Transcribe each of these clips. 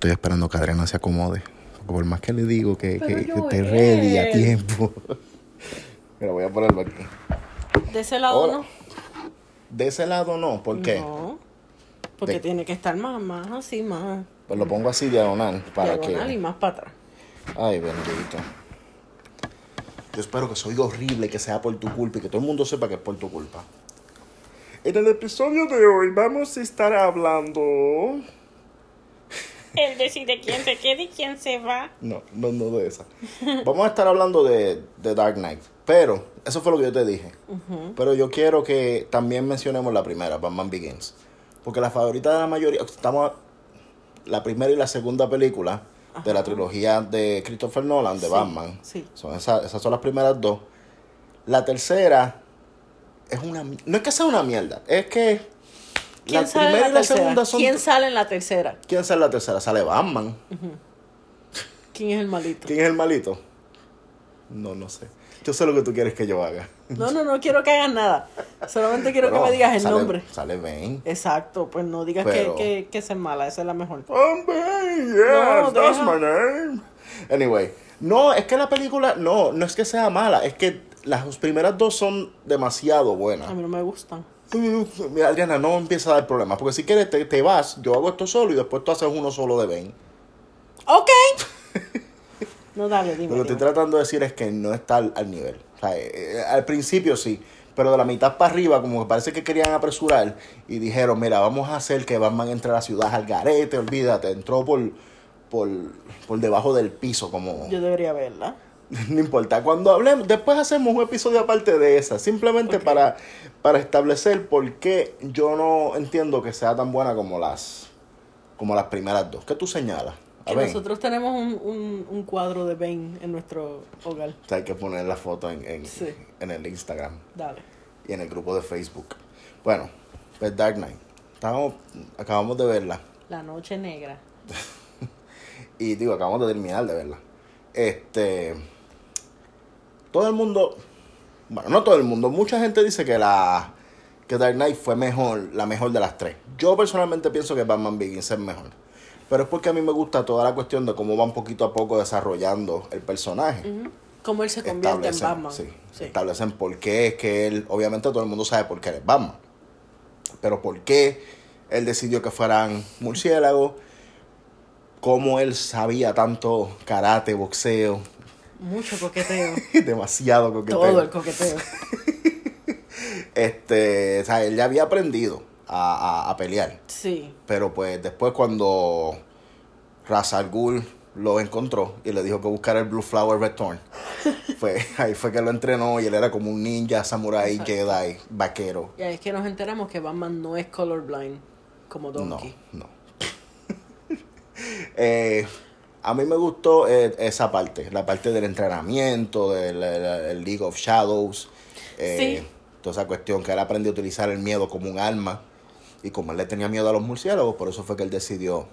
estoy esperando que Adriana se acomode. Porque por más que le digo que, que, que esté ready a tiempo. Mira, voy a ponerlo aquí. De ese lado Hola. no. De ese lado no, ¿por qué? No. Porque De- tiene que estar más, más así, más Pues lo pongo así diagonal para diagonal y que. más para atrás. Ay, bendito. Yo espero que soy horrible, que sea por tu culpa y que todo el mundo sepa que es por tu culpa. En el episodio de hoy vamos a estar hablando. Él decide quién se queda y quién se va. No, no, no de esa. Vamos a estar hablando de, de Dark Knight. Pero, eso fue lo que yo te dije. Pero yo quiero que también mencionemos la primera, Batman Begins. Porque la favorita de la mayoría, estamos la primera y la segunda película de la trilogía de Christopher Nolan, de Sí, Batman. sí. Son esas, esas son las primeras dos. La tercera es una... No es que sea una mierda, es que... ¿Quién la sale en primera la y la tercera? segunda son... ¿Quién sale en la tercera? ¿Quién sale en la tercera? Sale Batman. ¿Quién es el malito? ¿Quién es el malito? No, no sé. Yo sé lo que tú quieres que yo haga. No, no, no quiero que hagas nada. Solamente quiero Pero que me digas el sale- nombre. Sale Bane. Exacto, pues no digas Pero- que, que, que es mala, esa es la mejor. I'm Bane, yes, No, that's deja. my name. Anyway, no, es que la película, no, no es que sea mala, es que las primeras dos son demasiado buenas. A mí no me gustan. Mira, Adriana, no empieza a dar problemas, porque si quieres te, te vas, yo hago esto solo y después tú haces uno solo de Bane. Ok. No, dale, dime. Lo que estoy tratando de decir es que no está al, al nivel. O sea, eh, eh, al principio sí, pero de la mitad para arriba, como que parece que querían apresurar y dijeron, mira, vamos a hacer que Batman entre a la ciudad al garete, olvídate, entró por, por, por debajo del piso, como... Yo debería verla. no importa, cuando hablemos, después hacemos un episodio aparte de esa, simplemente para, para establecer por qué yo no entiendo que sea tan buena como las, como las primeras dos. ¿Qué tú señalas? A Que nosotros tenemos un, un, un cuadro de Bane en nuestro hogar. o sea, hay que poner la foto en, en, Sí. en el Instagram. Dale. y en el grupo de Facebook. Bueno, pues Dark Knight. Estábamos, acabamos de verla. La noche negra. Y digo, acabamos de terminar de verla. Este. Todo el mundo. Bueno, no todo el mundo. Mucha gente dice que la. Que Dark Knight fue mejor, la mejor de las tres. Yo personalmente pienso que Batman Begins es mejor. Pero es porque a mí me gusta toda la cuestión de cómo van poquito a poco desarrollando el personaje. Cómo él se convierte en Batman. sí, Sí. establecen por qué es que él, obviamente todo el mundo sabe por qué él es Batman, pero por qué él decidió que fueran murciélagos, cómo él sabía tanto karate, boxeo, Mucho coqueteo. demasiado coqueteo. Todo el coqueteo. Este, o sea, él ya había aprendido a, a- a pelear, Sí. pero pues después cuando Ra's al Ghul lo encontró y le dijo que buscara el Blue Flower Return. fue, ahí fue que lo entrenó y él era como un ninja, samurai, Exacto. Jedi, vaquero. Y ahí es que nos enteramos que Batman no es colorblind como Donkey. No, no. Eh, a mí me gustó eh, esa parte, la parte del entrenamiento, del el- el League of Shadows. eh, Sí. Toda esa cuestión que él aprendió a utilizar el miedo como un arma. Y como él le tenía miedo a los murciélagos, por eso fue que él decidió.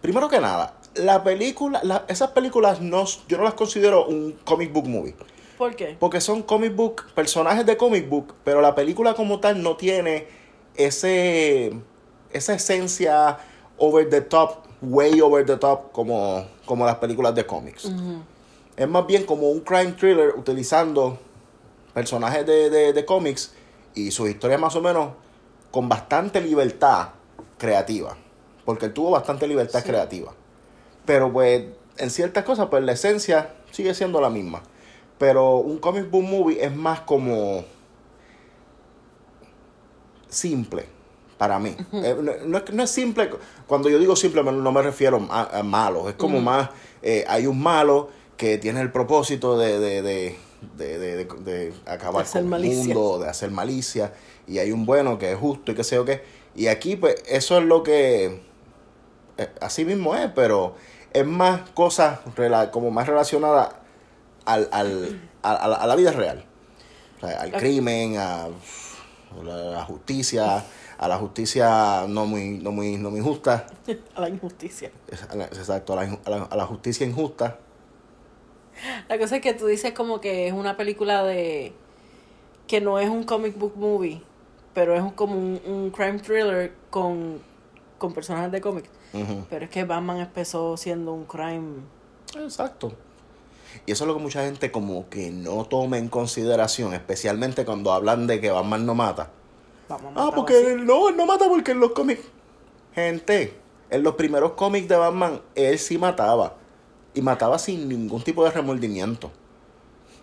Primero que nada, la película, la- esas películas no, yo no las considero un comic book movie. ¿Por qué? Porque son comic book, personajes de comic book, pero la película como tal no tiene ese esa esencia over the top, way over the top, como, como las películas de cómics. Es más bien como un crime thriller utilizando personajes de, de, de cómics y sus historias más o menos con bastante libertad creativa. Porque él tuvo bastante libertad Sí. creativa. Pero pues en ciertas cosas pues la esencia sigue siendo la misma. Pero un comic book movie es más como simple para mí. Eh, no, no es, no es simple, cuando yo digo simple no me refiero a, a malo, es como más, eh, hay un malo que tiene el propósito de, de, de, de, acabar con malicia. el mundo, de hacer malicia, y hay un bueno que es justo y qué sé yo qué. Y aquí pues eso es lo que eh, así mismo es, pero es más cosas como más relacionadas al, al, a, a la, a la vida real. O sea, al crimen, a, la justicia, a la justicia no muy, no muy, no muy justa. A la injusticia. Exacto, a la, a la- a la justicia injusta. La cosa es que tú dices como que es una película de... que no es un comic book movie, pero es un- como un, un crime thriller con con personajes de cómics. Pero es que Batman empezó siendo un crime. Exacto. Y eso es lo que mucha gente como que no toma en consideración, especialmente cuando hablan de que Batman no mata. Vamos a Ah, porque así. él no, él no mata porque en los cómics. Gente, en los primeros cómics de Batman, él sí mataba. Y mataba sin ningún tipo de remordimiento.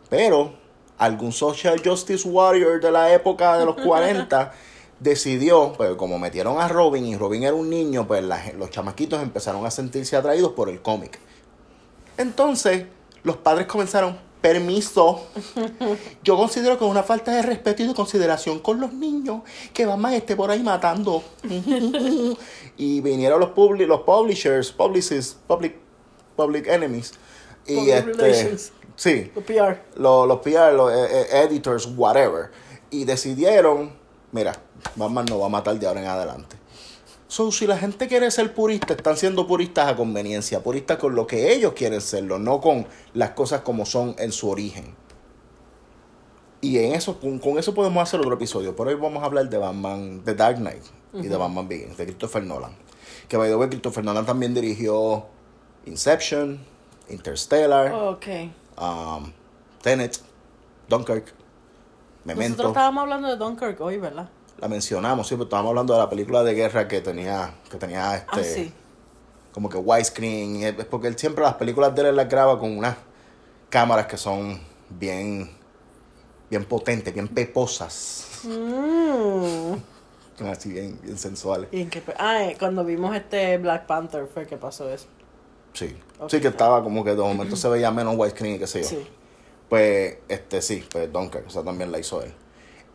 Pero algún social justice warrior de la época de los 40 decidió, pues como metieron a Robin y Robin era un niño, pues la los chamaquitos empezaron a sentirse atraídos por el cómic. Entonces, los padres comenzaron, permiso, yo considero que es una falta de respeto y de consideración con los niños que Batman esté por ahí matando. y vinieron los, publi- los publishers, publicists, public, public enemies. Y Public este, relations. sí, Lo PR. los, los PR, los eh, editors, whatever. Y decidieron, mira, Batman no va a matar de ahora en adelante. So, si la gente quiere ser purista, están siendo puristas a conveniencia, puristas con lo que ellos quieren serlo, no con las cosas como son en su origen. Y en eso, con, con eso podemos hacer otro episodio. Por hoy vamos a hablar de Batman, de Dark Knight y de Batman Begins, de Christopher Nolan. Que by the way, Christopher Nolan también dirigió Inception, Interstellar, um, Tenet, Dunkirk, Memento. Nosotros estábamos hablando de Dunkirk hoy, ¿verdad? La mencionamos, sí, pero estábamos hablando de la película de guerra que tenía, que tenía este, Ah, sí. como que widescreen. Es porque él siempre las películas de él las graba con unas cámaras que son bien, bien potentes, bien peposas, Mm. así bien, bien sensuales. ¿Y en qué pe- Ah, eh, cuando vimos este Black Panther fue que pasó eso. Sí, sí que estaba como que de momento se veía menos widescreen y qué sé yo. Sí. Pues, este sí, pues Dunkirk, o sea, también la hizo él.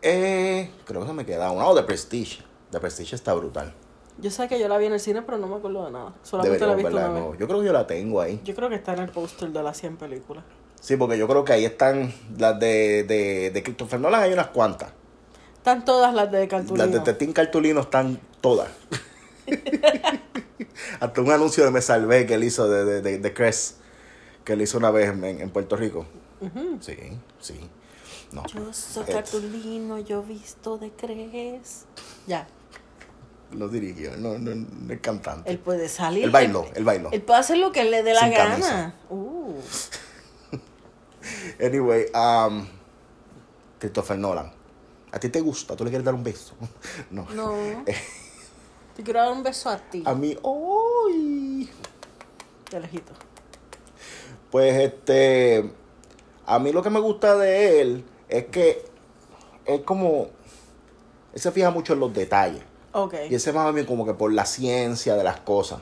Eh, creo que se me queda una. Oh, The Prestige. The Prestige está brutal. Yo sé que yo la vi en el cine, pero no me acuerdo de nada. Solamente la he visto verla una de vez. nuevo. Yo creo que yo la tengo ahí. Yo creo que está en el póster de las 100 películas. Sí, porque yo creo que ahí están las de, de, de Christopher Nolan, hay unas cuantas. Están todas las de Cartulino. Las de Tetín Cartulino están todas. Hasta un anuncio de Me Salvé que él hizo de, de, de, de Crest, que él hizo una vez en, en Puerto Rico. Sí, sí. No. Yo soy Eh, Cartulino, yo visto de Cres. Ya. Lo dirigió, no, no, no es cantante. Él puede salir. El bailo, él- el bailo. Él puede hacer lo que le dé la Sin gana. Uh. Anyway, um, Christopher Nolan. ¿A ti te gusta? ¿Tú le quieres dar un beso? No. No. Te quiero dar un beso a ti. A mí, ¡ay! De lejito. Pues este, a mí lo que me gusta de él es que es como, él se fija mucho en los detalles. Y ese más bien como que por la ciencia de las cosas.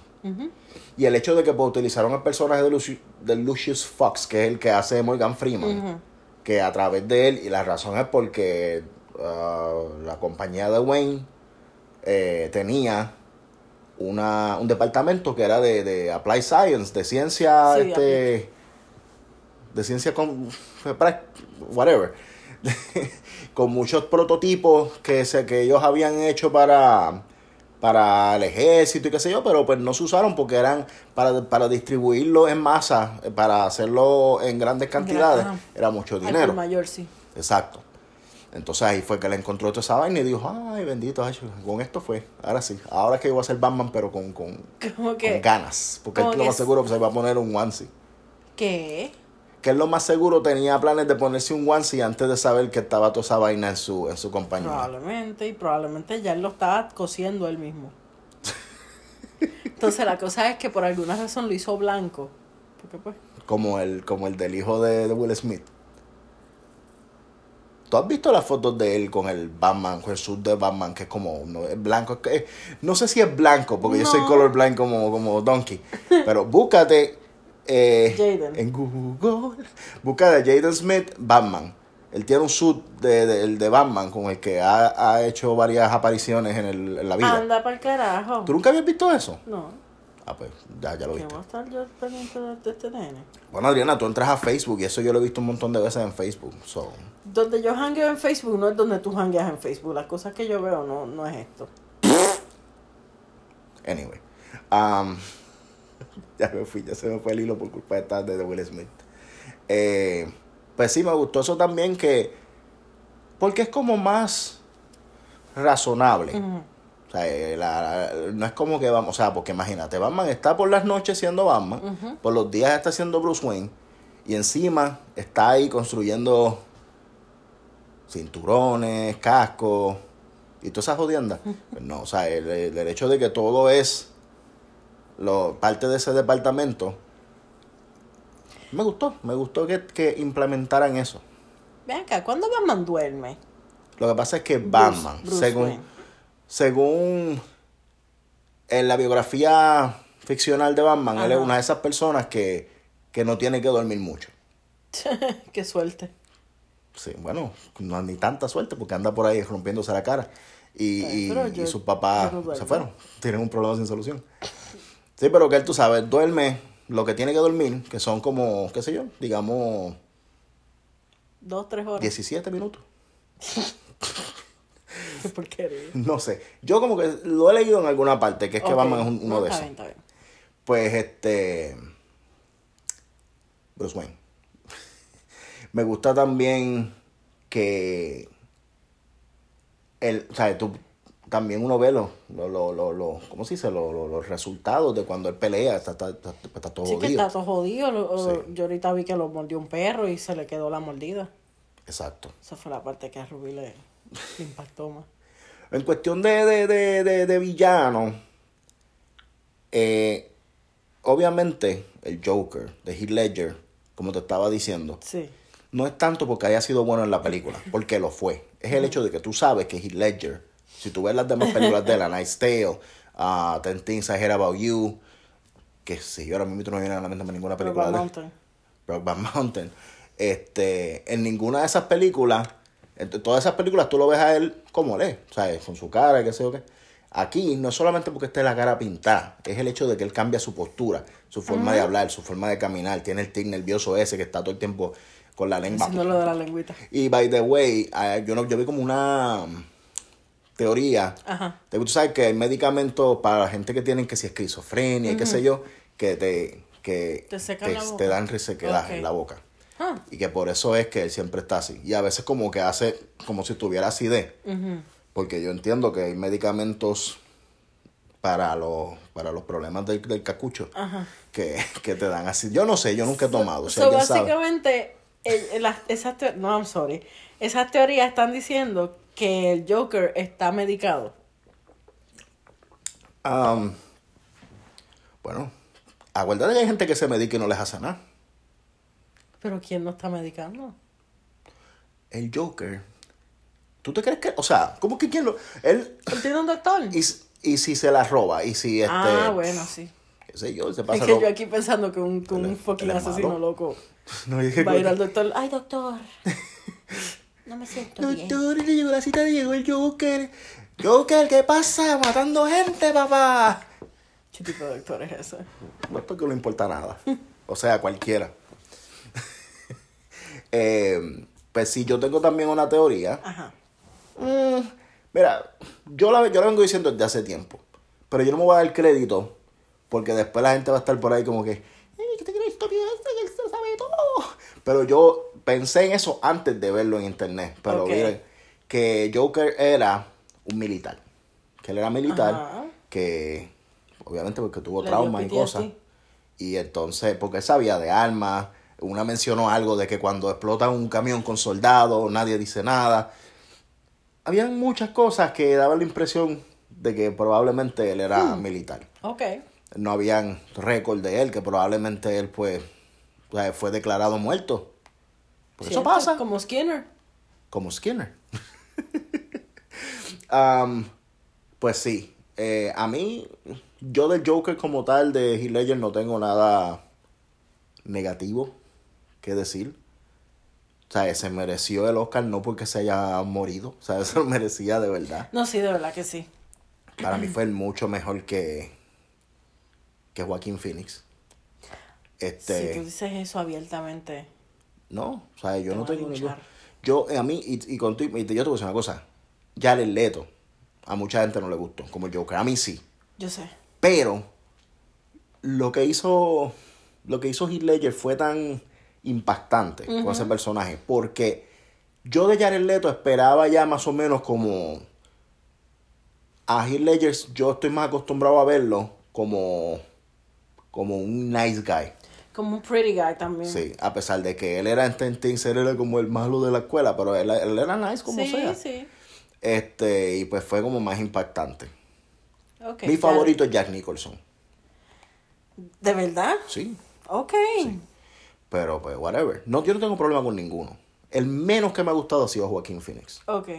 Y el hecho de que pues, utilizaron el personaje de, Luci- de Lucius Fox, que es el que hace Morgan Freeman, que a través de él, y la razón es porque ah, la compañía de Wayne eh, tenía una, un departamento que era de, de Applied Science, de ciencia, Sí, este, de ciencia con, whatever, con muchos prototipos que, se, que ellos habían hecho para, para el ejército y qué sé yo, pero pues no se usaron porque eran para, para distribuirlo en masa, eh, para hacerlo en grandes cantidades, Ajá. era mucho Al dinero. mayor, sí. Exacto. Entonces ahí fue que le encontró toda esa vaina y dijo, ay, bendito, ay, con esto fue. Ahora sí, ahora es que yo voy a ser Batman, pero con, con, con ganas. Porque él lo más seguro que se va a poner un onesie. ¿Qué? Que él lo más seguro tenía planes de ponerse un onesie antes de saber que estaba toda esa vaina en su, en su compañía. Probablemente, y probablemente ya él lo estaba cosiendo él mismo. Entonces la cosa es que por alguna razón lo hizo blanco. Porque pues. Como el, como el del hijo de, de Will Smith. ¿Tú has visto las fotos de él con el Batman, con el suit de Batman, que es como no, es blanco? es que- no sé si es blanco, porque yo soy colorblind como, como Donkey. Pero búscate eh, Jaden. en Google. Búscate a Jaden Smith, Batman. Él tiene un suit de, de, de Batman con el que ha, ha hecho varias apariciones en, el, en la vida. Anda para el carajo. ¿Tú nunca habías visto eso? No. Ah, pues ya, ya lo ¿Qué viste. voy a estar yo pendiente de de este nene? Bueno, Adriana, tú entras a Facebook y eso yo lo he visto un montón de veces en Facebook. So. Donde yo hangueo en Facebook no es donde tú hangueas en Facebook. Las cosas que yo veo no, no es esto. Anyway. Um, ya me fui, ya se me fue el hilo por culpa de estar de Will Smith. Eh, pues sí, me gustó eso también que. Porque es como más razonable. O sea, eh, la- la- no es como que vamos, o sea, porque imagínate, Batman está por las noches siendo Batman, por los días está siendo Bruce Wayne, y encima está ahí construyendo cinturones, cascos y todas esas jodiendas. Pues no, o sea, el, el- el hecho de que todo es lo, parte de ese departamento, me gustó, me gustó que, que implementaran eso. Ven acá, ¿cuándo Batman duerme? Lo que pasa es que Bruce- Batman, Bruce según, Wayne. según en la biografía ficcional de Batman, él es una de esas personas que, que no tiene que dormir mucho. Qué suerte. Sí, bueno, no ni tanta suerte porque anda por ahí rompiéndose la cara. Y, Ay, y, y sus papás se fueron. Tienen un problema sin solución. Sí, pero que él, tú sabes, duerme lo que tiene que dormir, que son como, qué sé yo, digamos, Dos, tres horas. 17 minutos. Qué porquería. No sé. Yo como que lo he leído en alguna parte, que es que. Batman es un- uno No, de esos. bien, está bien. Pues este. Bruce Wayne. Me gusta también que. El, o sea, tú, también uno ve los, los, los, los, ¿cómo se dice? Los, resultados de cuando él pelea, está, está, está, está todo Sí, que jodido. está todo jodido. Sí. Yo ahorita vi que lo mordió un perro y se le quedó la mordida. Exacto. Esa fue la parte que a Rubí le, le impactó más. En cuestión de, de, de, de, de villano, eh, obviamente el Joker de Heath Ledger, como te estaba diciendo, Sí. no es tanto porque haya sido bueno en la película, porque lo fue. Es el hecho de que tú sabes que Heath Ledger, si tú ves las demás películas de la Night's Tale, uh, Ten Things I Heard About You, que si yo ahora mismo no viene a la mente ninguna película Brokeback Mountain. Brokeback Mountain, este, en ninguna de esas películas, en todas esas películas tú lo ves a él como él es, ¿sabes? Con su cara, qué sé yo qué. Aquí no es solamente porque esté la cara pintada, es el hecho de que él cambia su postura, su forma de hablar, su forma de caminar, tiene el tic nervioso ese que está todo el tiempo con la lengua. Haciendo lo de la lengüita. Y by the way, ah, yo, no, yo vi como una teoría Ajá. de tú sabes que hay medicamentos para la gente que tienen que si esquizofrenia y qué sé yo, que te, que Te boca. te dan resequedad en la boca. Y que por eso es que él siempre está así. Y a veces como que hace como si tuviera acidez. ujú. Porque yo entiendo que hay medicamentos para los, para los problemas del, del cacucho Ajá. que, que te dan así. Yo no sé, yo nunca he tomado. Si So, alguien sabe. básicamente, el- esas no, I'm sorry. Esas teorías están diciendo que el Joker está medicado. Am, bueno, acuérdate que hay gente que se medica y no les hace nada. Pero ¿quién no está medicando? El Joker. ¿Tú te crees que.? O sea, ¿cómo que quién lo.? Él. ¿Él tiene un doctor? Y, y si se la roba, y si este. ah, bueno, sí. qué sé yo, se Es pasa que rob- yo aquí pensando que un, que un es- fucking es asesino malo. loco No, dije va a ir al doctor. Ay, doctor. No me siento bien. Doctor, le llegó la cita, le llegó el Joker. Joker, ¿qué pasa? Matando gente, papá. ¿Qué tipo de doctor es ese? No es porque no importa nada. O sea, cualquiera. Eh, pues sí, yo tengo también una teoría. Ajá. Mm, mira, yo la, yo la vengo diciendo desde hace tiempo. Pero yo no me voy a dar crédito. Porque después la gente va a estar por ahí como que. "Ay, ¿Qué te crees tú que él se sabe todo? Pero yo pensé en eso antes de verlo en internet. Pero miren, que Joker era un militar. Que él era militar. Ajá. Que obviamente porque tuvo Le trauma y cosas. Y entonces, porque él sabía de armas, una mencionó algo de que cuando explotan un camión con soldados, nadie dice nada. Habían muchas cosas que daban la impresión de que probablemente él era militar. Ok. No habían récord de él, que probablemente él pues sea, fue declarado muerto. Pues eso pasa, Como Skinner. como Skinner. Am, pues sí, eh, a mí, yo del Joker como tal de Heath Ledger no tengo nada negativo que decir. O sea, se mereció el Oscar no porque se haya morido, o sea, se lo merecía de verdad. No, sí, de verdad que sí. Para mí fue mucho mejor que, que Joaquín Phoenix. Este, Si tú dices eso abiertamente. No, o sea, yo Te no tengo ningún... Yo, eh, a mí, y, y con tu- y te- yo te voy a decir una cosa. Jared Leto, a mucha gente no le gustó, como el Joker. A mí sí. Yo sé. Pero lo que hizo lo que hizo Heath Ledger fue tan impactante con ese personaje porque yo de Jared Leto esperaba ya más o menos como A Heath Ledger yo estoy más acostumbrado a verlo como, como un nice guy. Como un pretty guy también. Sí, a pesar de que él era en Ten Things, él era como el malo de la escuela, pero él, él era nice como sí, sea. sí. Este, y pues fue como más impactante. Mi favorito es Jack Nicholson. ¿De verdad? Sí, Ok. pero pues whatever. No, yo no tengo problema con ninguno. El menos que me ha gustado ha sido Joaquín Phoenix. Ok.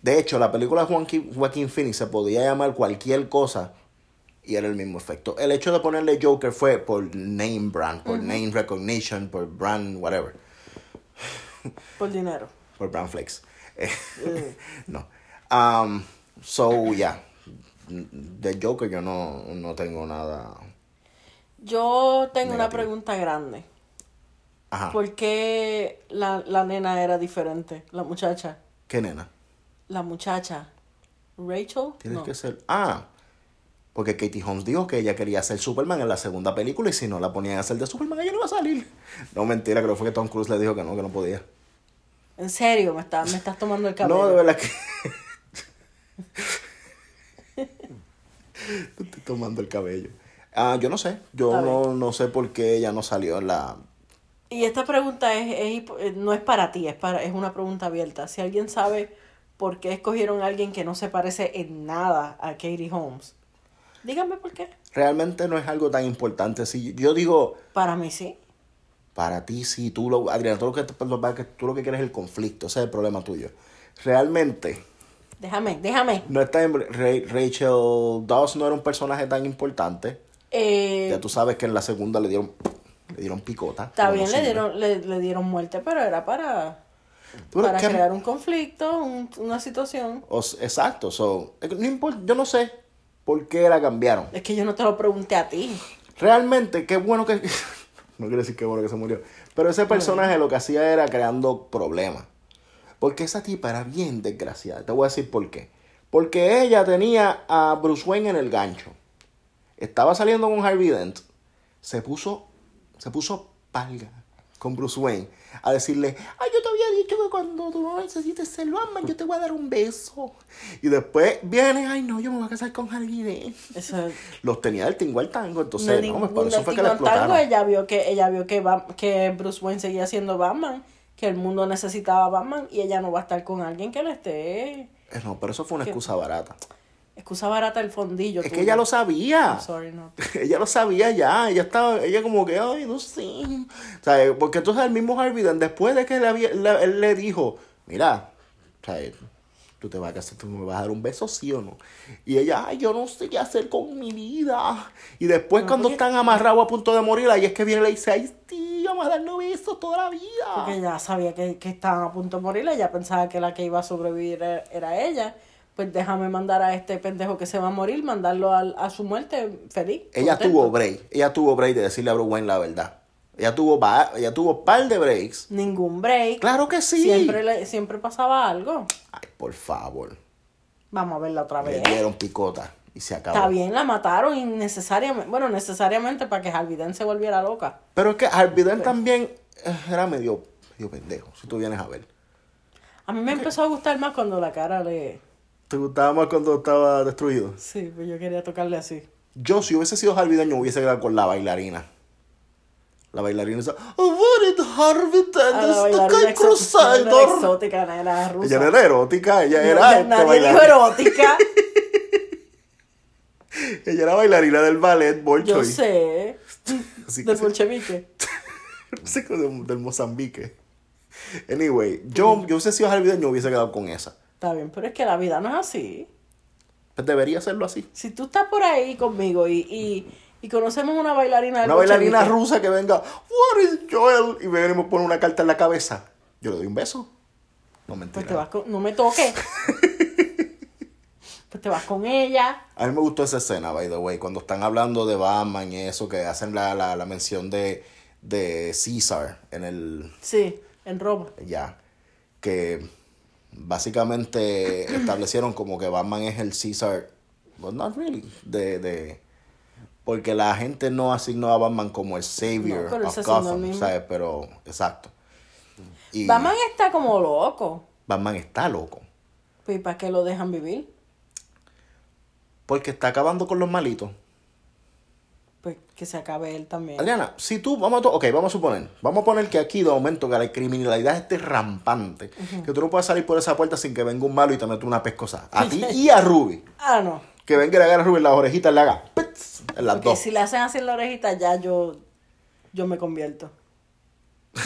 De hecho, la película de Joaquín, Joaquín Phoenix se podía llamar cualquier cosa y era el mismo efecto. El hecho de ponerle Joker fue por name brand, por name recognition, por brand whatever, Por dinero. por brand flex. No. Um, so, yeah. De Joker yo no, no tengo nada. Yo tengo una pregunta grande. Ajá. ¿Por qué la, la nena era diferente? La muchacha. ¿Qué nena? La muchacha. ¿Rachel? Tienes No. que ser. Ah. Porque Katie Holmes dijo que ella quería ser Superman en la segunda película y si no la ponían a hacer de Superman, ella no iba a salir. No, mentira, creo que fue que Tom Cruise le dijo que no, que no podía. En serio, me, está, me estás tomando el cabello. No, de verdad que. Te estoy tomando el cabello. Ah, yo no sé. Yo no, no sé por qué ella no salió en la. Y esta pregunta es, es eh, no es para ti, es, para, es una pregunta abierta. Si alguien sabe por qué escogieron a alguien que no se parece en nada a Katie Holmes, díganme por qué. Realmente no es algo tan importante. Si yo digo, Para mí sí. para ti, si tú lo. Adriana, tú lo que, tú lo que tú lo que quieres es el conflicto. Ese es el problema tuyo. Realmente, Déjame, déjame. no está en. Ra- Rachel Dawes no era un personaje tan importante. Eh, Ya tú sabes que en la segunda le dieron. Le dieron picota. está no bien, le dieron, le, le dieron muerte, pero era para, para ¿qué- crear un conflicto, un- una situación. Exacto, so, no importa, yo no sé por qué la cambiaron. Es que yo no te lo pregunté a ti. Realmente, qué bueno que. no quiero decir qué bueno que se murió. Pero ese personaje lo que hacía era creando problemas. Porque esa tipa era bien desgraciada. Te voy a decir por qué. Porque ella tenía a Bruce Wayne en el gancho. Estaba saliendo con Harvey Dent. Se puso. Se puso palga con Bruce Wayne. A decirle, ay, yo te había dicho que cuando tú no necesites ser Batman, yo te voy a dar un beso. Y después viene, ay, no, yo me voy a casar con Harvey Los tenía del tingo al tango, no, entonces, no, ni por eso fue que le en Tango, explotaron. ella vio que ella vio que, que Bruce Wayne seguía siendo Batman, que el mundo necesitaba Batman y ella no va a estar con alguien que le esté Eh, No, pero eso fue una excusa barata. Excusa barata el fondillo. Es que ella lo sabía. I'm sorry, no. ella lo sabía ya. Ella estaba, ella como que, ay, no sé. O sea, porque entonces el mismo Harvey Dent, después de que le había- le- él le dijo, mira, o sea, tú te vas a casar, tú me vas a dar un beso, sí o no. Y ella, ay, yo no sé qué hacer con mi vida. Y después No, cuando porque- están amarrados a punto de morir, ahí es que viene y le dice, ay, sí, vamos a darnos besos toda la vida. Porque ella sabía que, que estaban a punto de morir, ella pensaba que la que iba a sobrevivir era, era ella. Pues déjame mandar a este pendejo que se va a morir, mandarlo al- a, su muerte feliz. Ella contento. tuvo break. Ella tuvo break de decirle a Bruce Wayne la verdad. Ella tuvo, ella tuvo par de breaks. Ningún break. Claro que sí. Siempre, le- siempre pasaba algo. Ay, por favor. Vamos a verla otra Le vez. dieron picota y se acabó. Está bien, la mataron innecesariamente. Bueno, necesariamente para que Harvey Dent se volviera loca. Pero es que Harvey Dent también eh, era medio, medio pendejo, si tú vienes a ver. A mí me empezó a gustar más cuando la cara le... ¿Te gustaba más cuando estaba destruido? Sí, pues yo quería tocarle así. Yo, si hubiese sido Harvey me hubiese quedado con la bailarina. La bailarina esa, oh, what is Harvey Guy exo- no era Crusader. exótica, no era rusa. Ella no era erótica, ella No, era este, nadie dijo erótica. Ella era bailarina del ballet Bolshoi. Yo sé. Así Del bolchevique. Del Mozambique. Anyway, yo, yo hubiese sido Harvey me hubiese quedado con esa. Está bien, pero es que la vida no es así. Pues debería hacerlo así. Si tú estás por ahí conmigo y, y, y conocemos una bailarina Una bailarina rusa que venga, what is Joel? Y me venimos pone una carta en la cabeza. Yo le doy un beso. No mentira. Pues te vas con... No me toques. pues te vas con ella. A mí me gustó esa escena, by the way, cuando están hablando de Batman y eso, que hacen la, la, la mención de, de Caesar en el... Sí, en Roma. Ya. Que básicamente establecieron como que Batman es el Caesar, but not really, de... de porque la gente no asignó a Batman como el savior No, of Gotham. ¿sabes? Pero, exacto. Y Batman está como loco. Batman está loco. Pues ¿para qué lo dejan vivir? Porque está acabando con los malitos. Pues que se acabe él también. Adriana, si tú, vamos a, ok, vamos a suponer, vamos a poner que aquí de momento que la criminalidad esté rampante, que tú no puedas salir por esa puerta sin que venga un malo y te meta una pescosa. A ti y a Ruby. Ah, no. Que venga y le haga a Ruby las orejitas, le haga pits en las Porque dos. si le hacen así en la orejita, ya yo, yo me convierto.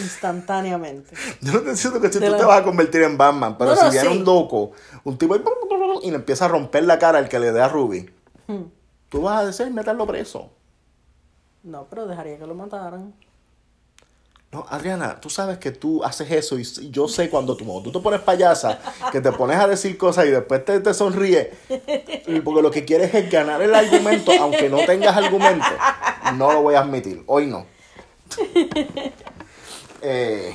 Instantáneamente. Yo no te diciendo que si De tú la- te vas a convertir en Batman, pero No, si no, viene sí. un loco, un tipo y, y le empieza a romper la cara al que le dé a Ruby, Hmm. tú vas a decir meterlo preso. No, pero dejaría que lo mataran. No, Adriana, tú sabes que tú haces eso y yo sé cuando tú, tú te pones payasa, que te pones a decir cosas y después te, te sonríes, porque lo que quieres es ganar el argumento, aunque no tengas argumento. No lo voy a admitir, hoy no. Eh,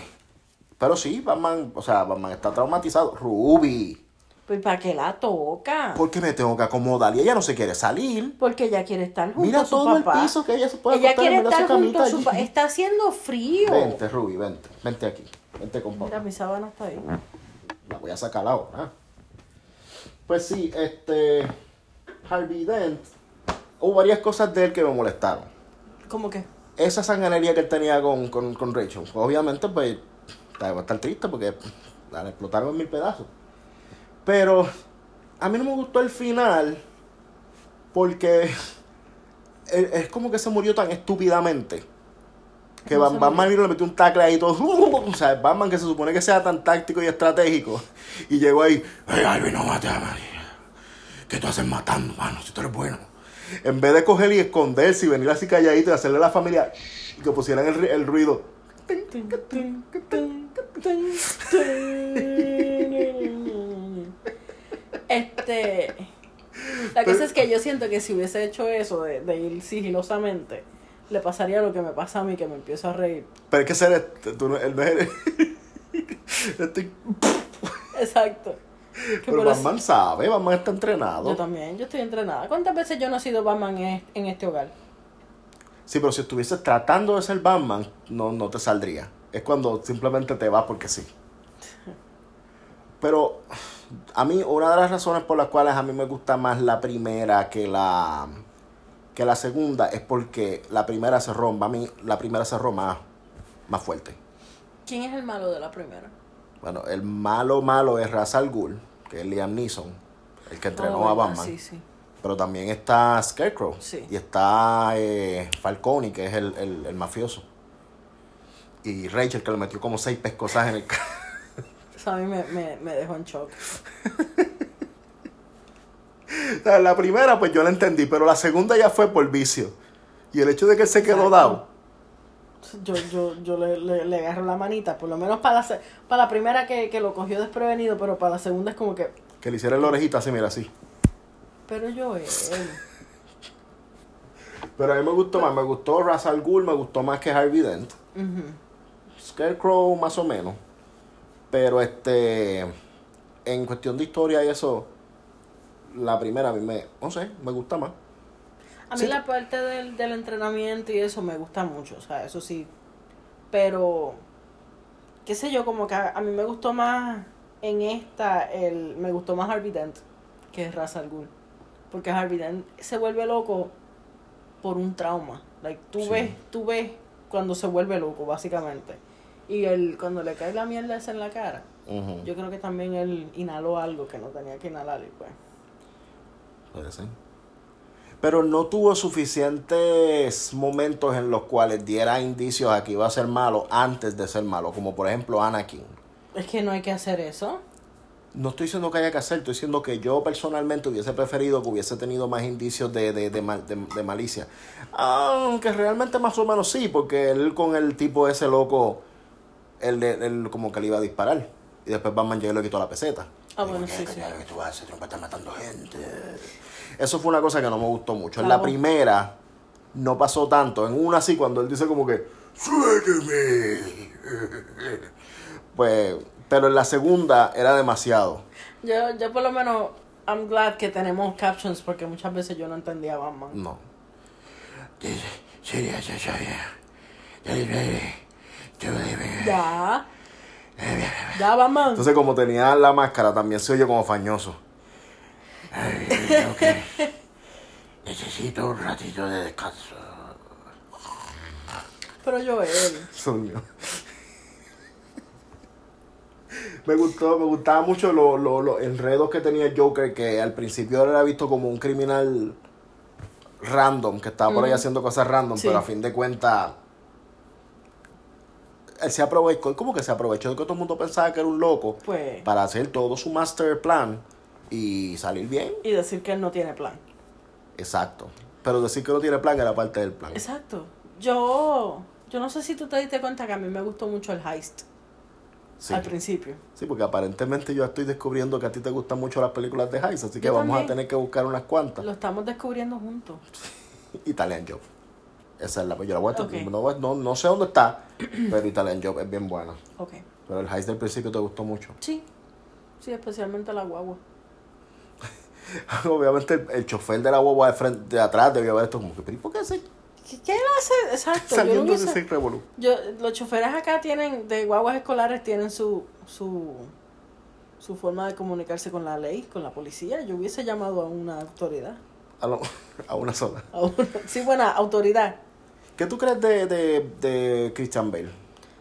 pero sí, Batman, o sea, Batman está traumatizado. Ruby, Pues ¿para qué la toca? ¿por qué me tengo que acomodar? Y ella no se quiere salir. Porque ella quiere estar junto Mira a su todo el papá. piso que ella se puede ella quiere estar su junto a su papá. Está haciendo frío. Vente, Ruby, vente, vente aquí, vente con papá. Mira, mi sábana está ahí. La voy a sacar ahora. Pues sí, este. Harvey Dent. Hubo varias cosas de él que me molestaron. ¿Cómo que? Esa sanganería que él tenía con, con, con Rachel. Obviamente, pues. Va a estar triste porque la explotaron en mil pedazos. Pero. A mí no me gustó el final. Porque. Es es como que se murió tan estúpidamente. Que ¿Cómo Bat- se Batman y le metió un tackle ahí todo. O sea, Batman que se supone que sea tan táctico y estratégico. Y llegó ahí. Hey, Alvin, no mate a nadie. ¿Qué tú haces matando, mano? Si tú eres bueno. En vez de coger y esconderse y venir así calladito y hacerle a la familia y que pusieran el, el ruido. Este. La cosa es que yo siento que si hubiese hecho eso de, de ir sigilosamente, le pasaría lo que me pasa a mí, que me empiezo a reír. Pero es que ser este, tú no, él no eres. Este- Exacto. Que pero eso- Batman sabe, Batman está entrenado. yo también, yo estoy entrenada. ¿Cuántas veces yo no he sido Batman en, en este hogar? Sí, pero si estuvieses tratando de ser Batman, no, no te saldría. Es cuando simplemente te vas porque sí. Pero a mí, una de las razones por las cuales a mí me gusta más la primera que la que la segunda es porque la primera cerró, a mí la primera cerró más, más fuerte. ¿Quién es el malo de la primera? Bueno, el malo malo es Ra's al Ghul, que es Liam Neeson, el que entrenó Oh, a. Batman. Sí, sí. Pero también está Scarecrow. Sí. Y está eh, Falcone, que es el, el- el mafioso. Y Rachel, que le metió como seis pescosas en el Eso a mí me, me, me dejó en shock. La primera, pues yo la entendí, pero la segunda ya fue por vicio. Y el hecho de que él se quedó Exacto. dado. Yo, yo, yo le, le, le agarro la manita, por lo menos para la, para la primera que, que lo cogió desprevenido, pero para la segunda es como que, Que le hiciera la orejita así, mira, así. pero yo él. Pero a mí me gustó más. Me gustó Ra's al Ghul, me gustó más que Harvey Dent. Scarecrow más o menos. Pero este. En cuestión de historia y eso. La primera a mí me. No sé, me gusta más. A mí Sí. la parte del, del entrenamiento y eso me gusta mucho, o sea, eso sí. Pero, qué sé yo, como que a, a mí me gustó más en esta, el, me gustó más Harvey Dent que Ra's al Ghul. Porque Harvey Dent se vuelve loco por un trauma. Like, tú Sí. ves, tú ves cuando se vuelve loco, básicamente. Y él, cuando le cae la mierda esa en la cara, yo creo que también él inhaló algo que no tenía que inhalar y pues. Puede ser. Pero no tuvo suficientes momentos en los cuales diera indicios a que iba a ser malo antes de ser malo, como por ejemplo Anakin. Es que no hay que hacer eso. No estoy diciendo que haya que hacer, estoy diciendo que yo personalmente hubiese preferido que hubiese tenido más indicios de, de, de, mal- de- de malicia. Aunque realmente más o menos sí, porque él con el tipo ese loco, él, él- él como que le iba a disparar. Y después Batman llegó y le quitó la peseta. Ah, bueno, sí, "¿Qué sí. que tú vas a hacer? Tú matando gente. Eso fue una cosa que no me gustó mucho. En Ah, la bueno. primera no pasó tanto. En una sí, cuando él dice como que, suélteme. Pues, pero en la segunda era demasiado. Yo, yo por lo menos, I'm glad que tenemos captions porque muchas veces yo no entendía a Batman. No. Ya. Ya, Batman. Entonces, como tenía la máscara, también se oye como fañoso. Necesito un ratito de descanso. Pero Joel. Son mío. Me gustó, me gustaba mucho los lo, los enredos que tenía Joker, que al principio él era visto como un criminal random, que estaba por ahí haciendo cosas random, Sí. pero a fin de cuentas, él se aprovechó, como que se aprovechó de que todo el mundo pensaba que era un loco Pues. para hacer todo su master plan y salir bien. Y decir que él no tiene plan. Exacto. Pero decir que no tiene plan era parte del plan. Exacto. Yo. Yo no sé si tú te diste cuenta que a mí me gustó mucho el heist Sí. al principio. Sí, porque aparentemente yo estoy descubriendo que a ti te gustan mucho las películas de Heist, así que Yo vamos a tener que buscar unas cuantas. Lo estamos descubriendo juntos. Italian Job. Esa es la yo la voy a Ok. no, no, no sé dónde está, pero Italian Job es bien buena. Ok. Pero el Heist del principio te gustó mucho. Sí. Sí, especialmente la guagua. Obviamente el, el chofer de la guagua de, frente, de atrás debió haber esto como que, pero ¿y por qué se ¿Qué, qué él hace? Exacto. Yo, saliendo de hubiese- ese revolú? yo, los choferes acá tienen, de guaguas escolares, tienen su, su, su forma de comunicarse con la ley, con la policía. Yo hubiese llamado a una autoridad. A, lo- a una sola. A una- sí, buena autoridad. ¿Qué tú crees de, de, de Christian Bale?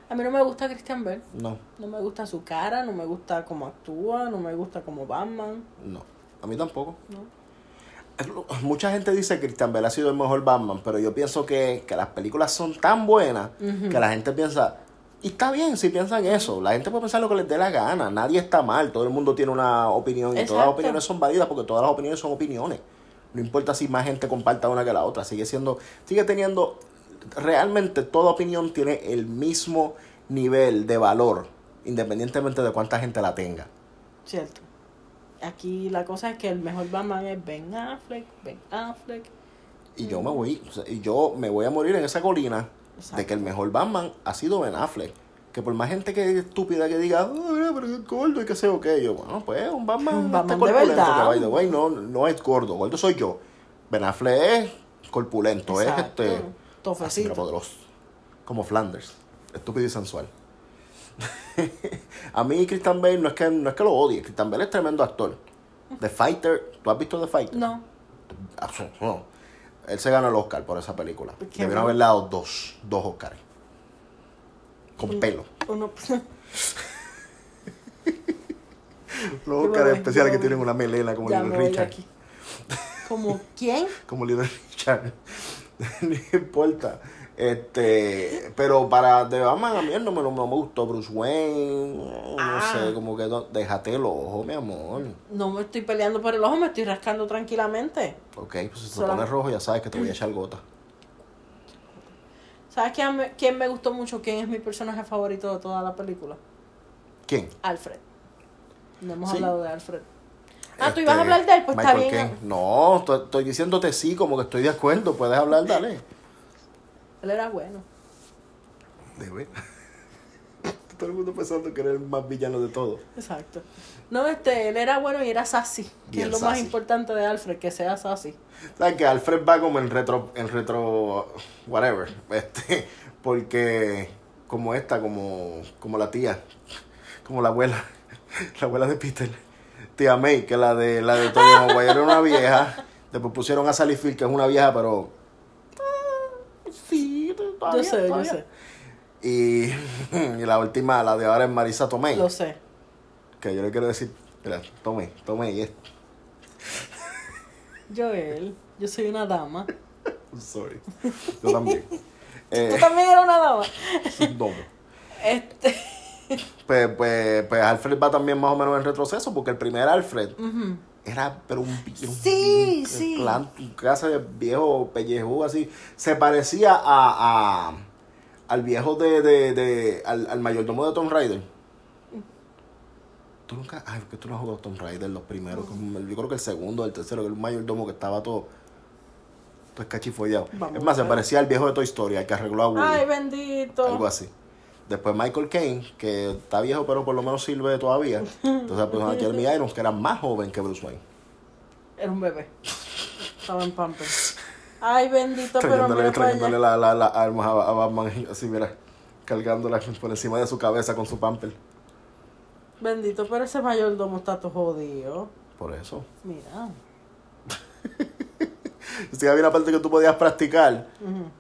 A mí no me gusta Christian Bale. No, No me gusta su cara, no me gusta cómo actúa, no me gusta como Batman. no. A mí tampoco. ¿no? Mucha gente dice que Christian Bale ha sido el mejor Batman, pero yo pienso que, que las películas son tan buenas que la gente piensa, y está bien si piensan eso, la gente puede pensar lo que les dé la gana, nadie está mal, todo el mundo tiene una opinión y todas las opiniones son válidas porque todas las opiniones son opiniones. No importa si más gente comparta una que la otra, sigue siendo, sigue teniendo, realmente toda opinión tiene el mismo nivel de valor, independientemente de cuánta gente la tenga. Cierto. Aquí la cosa es que el mejor Batman es Ben Affleck, Ben Affleck. Y yo me voy, sea, y yo me voy a morir en esa colina Exacto. de que el mejor Batman ha sido Ben Affleck. Que por más gente que estúpida que diga, "Ay, mira, pero es gordo y que sé o qué, yo, bueno, pues un Batman, Un Batman de verdad. que way, no, no es gordo, gordo soy yo. Ben Affleck es corpulento, Exacto. es este Tofecito. poderoso, como Flanders, estúpido y sensual. a mí Christian Bale no es que no es que lo odie, Christian Bale es tremendo actor. The Fighter, ¿tú has visto The Fighter? No. No. Él se ganó el Oscar por esa película. Debieron haberle dado dos, dos Oscars. Con pelo. Uno, Los Oscars especiales que tienen una melena como Little Richard. ¿Como quién? Como Little Richard. no importa. Este, pero para The Batman a mí no me, no me gustó Bruce Wayne, no Ah. sé, como que no- déjate el ojo, mi amor. No me estoy peleando por el ojo, me estoy rascando tranquilamente. Ok, pues si te pones rojo ya sabes que te voy a echar gota. ¿Sabes quién me, quién me gustó mucho? ¿Quién es mi personaje favorito de toda la película? ¿Quién? Alfred. No hemos Sí. hablado de Alfred. Ah, Este, tú ibas a hablar de él, pues está Michael bien. Caine. No, estoy, estoy diciéndote sí, como que estoy de acuerdo. Puedes hablar, dale. Él era bueno. De ver. Todo el mundo pensando que era el más villano de todos. Exacto. No, este, él era bueno y era sassy. Que Bien es lo más importante de Alfred, que sea sassy. ¿Sabes que Alfred va como en retro, en retro, whatever, este, porque como esta, como, como la tía, como la abuela, la abuela de Peter, tía May, que la de, la de Tony Maguire era una vieja, después pusieron a Sally Field, que es una vieja, pero, sí, todavía, yo sé, todavía. yo sé. Y, y la última, la de ahora es Marisa Tomei, Lo sé. que yo le quiero decir, mira, Tomei, Tomei, es, Joel, yo soy una dama. sorry, yo también. Tú Eh, también eres una dama. domo. Este. Pues, pues, pues Alfred va también más o menos en retroceso, porque el primer Alfred era pero un, un- Sí, un- sí. un plan, un clase de viejo pellejú así. Se parecía a, a al viejo de, de, de al, al mayordomo de Tomb Raider. Tú nunca, ay, que tú no has jugado Tomb Raider los primeros, como el- yo creo que el segundo, el tercero, que el mayordomo que estaba todo, todo escachifollado. Vamos es más, se parecía al viejo de Toy Story, al que arregló a Woody. Ay, bendito. Algo así. Después Michael Caine, que está viejo pero por lo menos sirve todavía. Entonces pues, a Jeremy Irons, que era más joven que Bruce Wayne. Era un bebé. Estaba en Pampers. Ay, bendito, pero Trayéndole, mira trayéndole allá. la, la, armas a, a Batman, así mira, cargándola por encima de su cabeza con su pamper. Bendito, pero ese mayordomo está todo jodido. Por eso. Mira. Sí, había una parte que tú podías practicar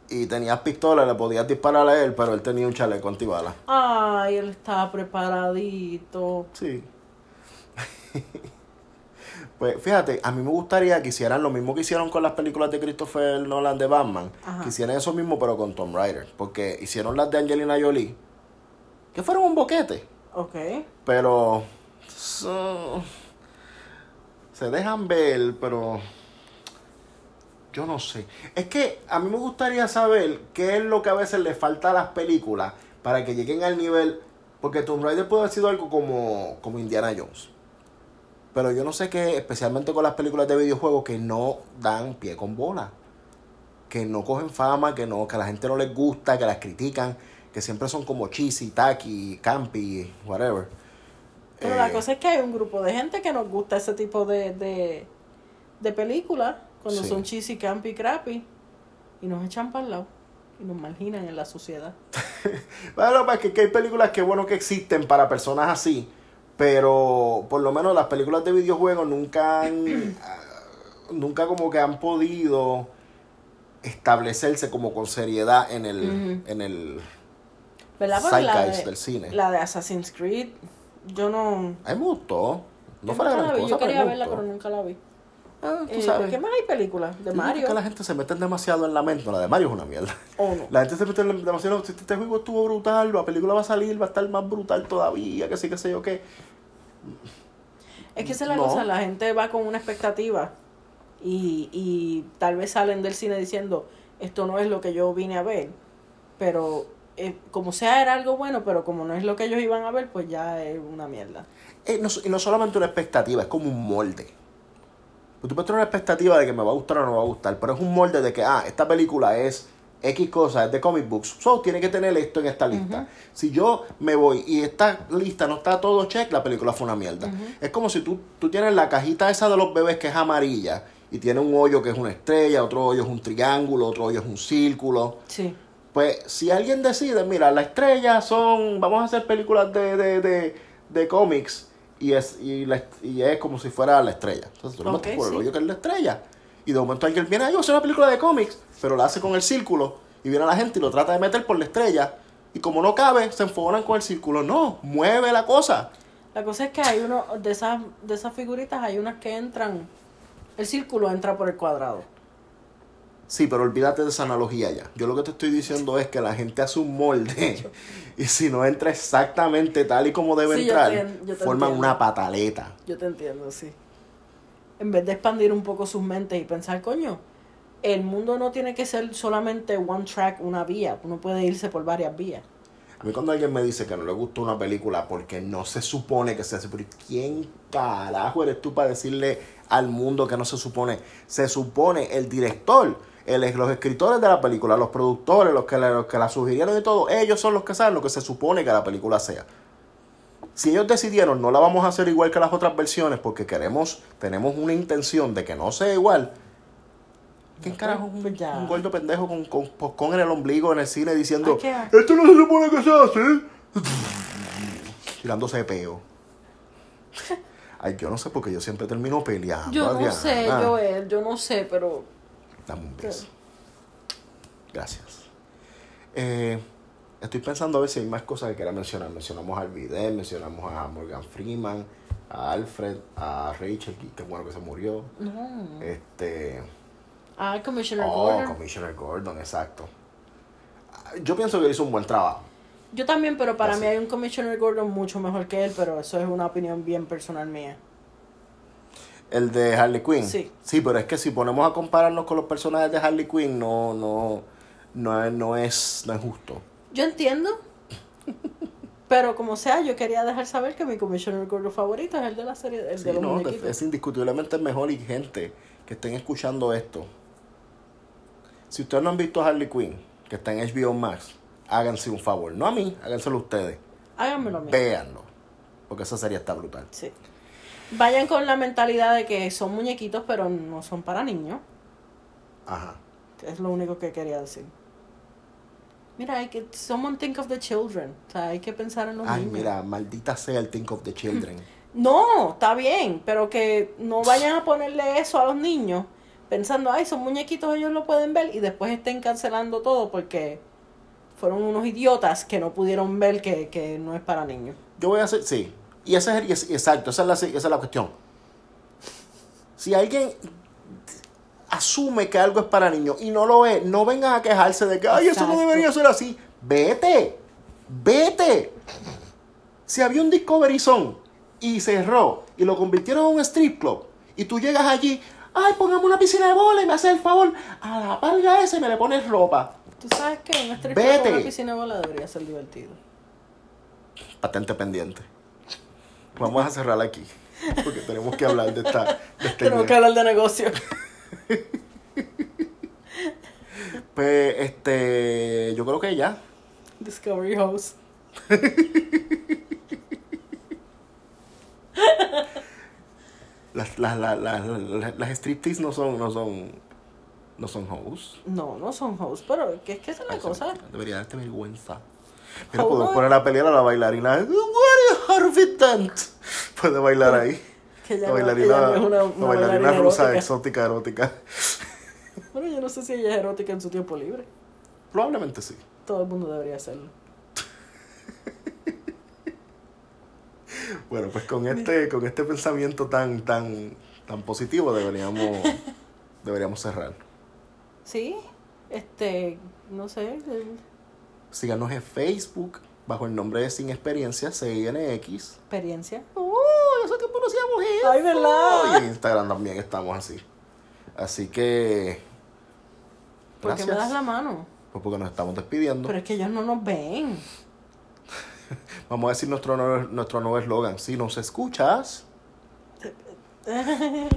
y tenías pistola, le podías disparar a él, pero él tenía un chaleco antibala. Ay, él estaba preparadito. Sí. Pues fíjate, a mí me gustaría que hicieran lo mismo que hicieron con las películas de Christopher Nolan de Batman. Ajá. Que hicieran eso mismo, pero con Tom Rider. Porque hicieron las de Angelina Jolie. Que fueron un boquete. Ok. Pero. so- se dejan ver, pero. Yo no sé. Es que a mí me gustaría saber qué es lo que a veces le falta a las películas para que lleguen al nivel. Porque Tomb Raider puede haber sido algo como, como Indiana Jones. Pero yo no sé qué, especialmente con las películas de videojuegos, que no dan pie con bola. Que no cogen fama, que no, que a la gente no les gusta, que las critican, que siempre son como cheesy, tacky, campy, whatever. Pero Eh, la cosa es que hay un grupo de gente que nos gusta ese tipo de, de, de películas, cuando Sí. son cheesy, campy, crappy, y nos echan para el lado, y nos marginan en la sociedad. Bueno, pues que, que hay películas que bueno que existen para personas así, pero por lo menos las películas de videojuegos nunca han, ah, nunca como que han podido establecerse como con seriedad en el, Ujú. en el la de, del cine. la de Assassin's Creed, yo no... A mí me gustó. No fue la gran cosa, Yo quería verla, pero nunca la vi. Ah, tú Eh, sabes. ¿De qué más hay películas? De Mario. que la gente se mete demasiado en la mente. La de Mario es una mierda. ¿O no? La gente se mete demasiado. Este este juego estuvo brutal. La película va a salir, va a estar más brutal todavía. Que sí, que sé yo qué. Es que esa es la No. cosa, la gente va con una expectativa y, y tal vez salen del cine diciendo, esto no es lo que yo vine a ver, pero eh, como sea era algo bueno, pero como no es lo que ellos iban a ver, pues ya es una mierda. Eh, no, y no solamente una expectativa, es como un molde. Pues tú puedes tener una expectativa de que me va a gustar o no me va a gustar, pero es un molde de que, ah, esta película es X cosa, es de comic books, so tiene que tener esto en esta lista. Si yo me voy y esta lista no está todo check, la película fue una mierda. Es como si tú, tú tienes la cajita esa de los bebés que es amarilla y tiene un hoyo que es una estrella, otro hoyo es un triángulo, otro hoyo es un círculo. Sí. Pues si alguien decide, mira, las estrellas son, vamos a hacer películas de, de, de, de cómics y es, y, la- y es como si fuera la estrella. Entonces tú le Ok, metes por el sí. hoyo que es la estrella. Y de momento alguien viene, ay, yo soy una película de cómics, pero la hace con el círculo y viene la gente y lo trata de meter por la estrella. Y como no cabe, se enfogonan con el círculo. No, mueve la cosa. La cosa es que hay uno, de esas, de esas figuritas hay unas que entran, el círculo entra por el cuadrado. Sí, pero olvídate de esa analogía ya. Yo lo que te estoy diciendo es que la gente hace un molde y si no entra exactamente tal y como debe Sí, yo entrar, te- yo te forman entiendo. una pataleta. Yo te entiendo, sí. En vez de expandir un poco sus mentes y pensar, coño, el mundo no tiene que ser solamente one track, una vía. Uno puede irse por varias vías. A mí cuando alguien me dice que no le gusta una película porque no se supone que se hace, pero ¿quién carajo eres tú para decirle al mundo que no se supone? Se supone el director, el- los escritores de la película, los productores, los que, la, los que la sugirieron y todo, ellos son los que saben lo que se supone que la película sea. Si ellos decidieron no la vamos a hacer igual que las otras versiones porque queremos, tenemos una intención de que no sea igual, ¿quién carajo es un, un gordo pendejo con, con poscón en el ombligo en el cine diciendo esto no se supone que se hace? Tirándose de peo. Ay, yo no sé porque yo siempre termino peleando. Yo no Adriana. sé, Joel, yo no sé, pero Dame un beso. Gracias. Eh, estoy pensando a ver si hay más cosas que quiera mencionar. Mencionamos a Vidal, mencionamos a Morgan Freeman, a Alfred, a Rachel, que bueno que se murió. no. Este. Ah, Commissioner Oh, Gordon. Commissioner Gordon, exacto. Yo pienso que hizo un buen trabajo. Yo también, pero para Así. mí hay un Commissioner Gordon mucho mejor que él, pero eso es una opinión bien personal mía. El de Harley Quinn. Sí. Sí, pero es que si ponemos a compararnos con los personajes de Harley Quinn, no, no, no, es, no es, no es justo. Yo entiendo. Pero como sea, yo quería dejar saber que mi Commissioner Gordon favorito es el de la serie, el Sí, de los no, muñequitos. es indiscutiblemente mejor y gente que estén escuchando esto. Si ustedes no han visto a Harley Quinn, que está en HBO Max, háganse un favor. No a mí, háganselo ustedes. Háganmelo a mí. Véanlo. Porque esa serie está brutal. Sí. Vayan con la mentalidad de que son muñequitos, pero no son para niños. Ajá. Es lo único que quería decir. Mira, hay que someone think of the children. O sea, hay que pensar en los Ay, niños. mira, maldita sea el Think of the Children. No, está bien, pero que no vayan a ponerle eso a los niños pensando, ay, son muñequitos, ellos lo pueden ver, y después estén cancelando todo porque fueron unos idiotas que no pudieron ver que, que no es para niños. Yo voy a hacer, sí. Y ese es, el- exacto, esa es, la, esa es la cuestión. Si alguien asume que algo es para niños y no lo es, no vengan a quejarse de que, ay, eso no debería ser así. Vete, vete. Si había un Discovery Zone y cerró y lo convirtieron en un strip club y tú llegas allí, ay, pongamos una piscina de bola y me haces el favor, a la palga esa y me le pones ropa. Tú sabes que un strip Vete. club con una piscina de bola debería ser divertido. Patente pendiente. Vamos a cerrar aquí. Porque tenemos que hablar de esta. De esta Tenemos que hablar de negocio. Pues, este. Yo creo que ya. Discovery House. Las, las, las, las, las, striptease no son. No son. No son hosts. No, no son hosts, pero ¿qué es que esa es la Ay, cosa? Debería darte vergüenza. Mira, podemos no- poner a pelear a la bailarina. Harvey Dent? Puede bailar ahí. Que La bailarina, no una- la bailarina rusa erótica. exótica erótica. Bueno, yo no sé si ella es erótica en su tiempo libre. Probablemente sí. Todo el mundo debería hacerlo. Bueno, pues con este, con este pensamiento tan, tan, tan positivo deberíamos, deberíamos cerrar. Sí, este, no sé. Síganos en Facebook bajo el nombre de Sin Experiencia, CINX. Experiencia. ¡Oh! Eso que conocíamos eso. Ay, ¿verdad? Y en Instagram también estamos así. Así que. ¿Por qué me das la mano? Pues porque nos estamos despidiendo. Pero es que ellos no nos ven. Vamos a decir nuestro nuevo nuestro nuevo eslogan. Si nos escuchas,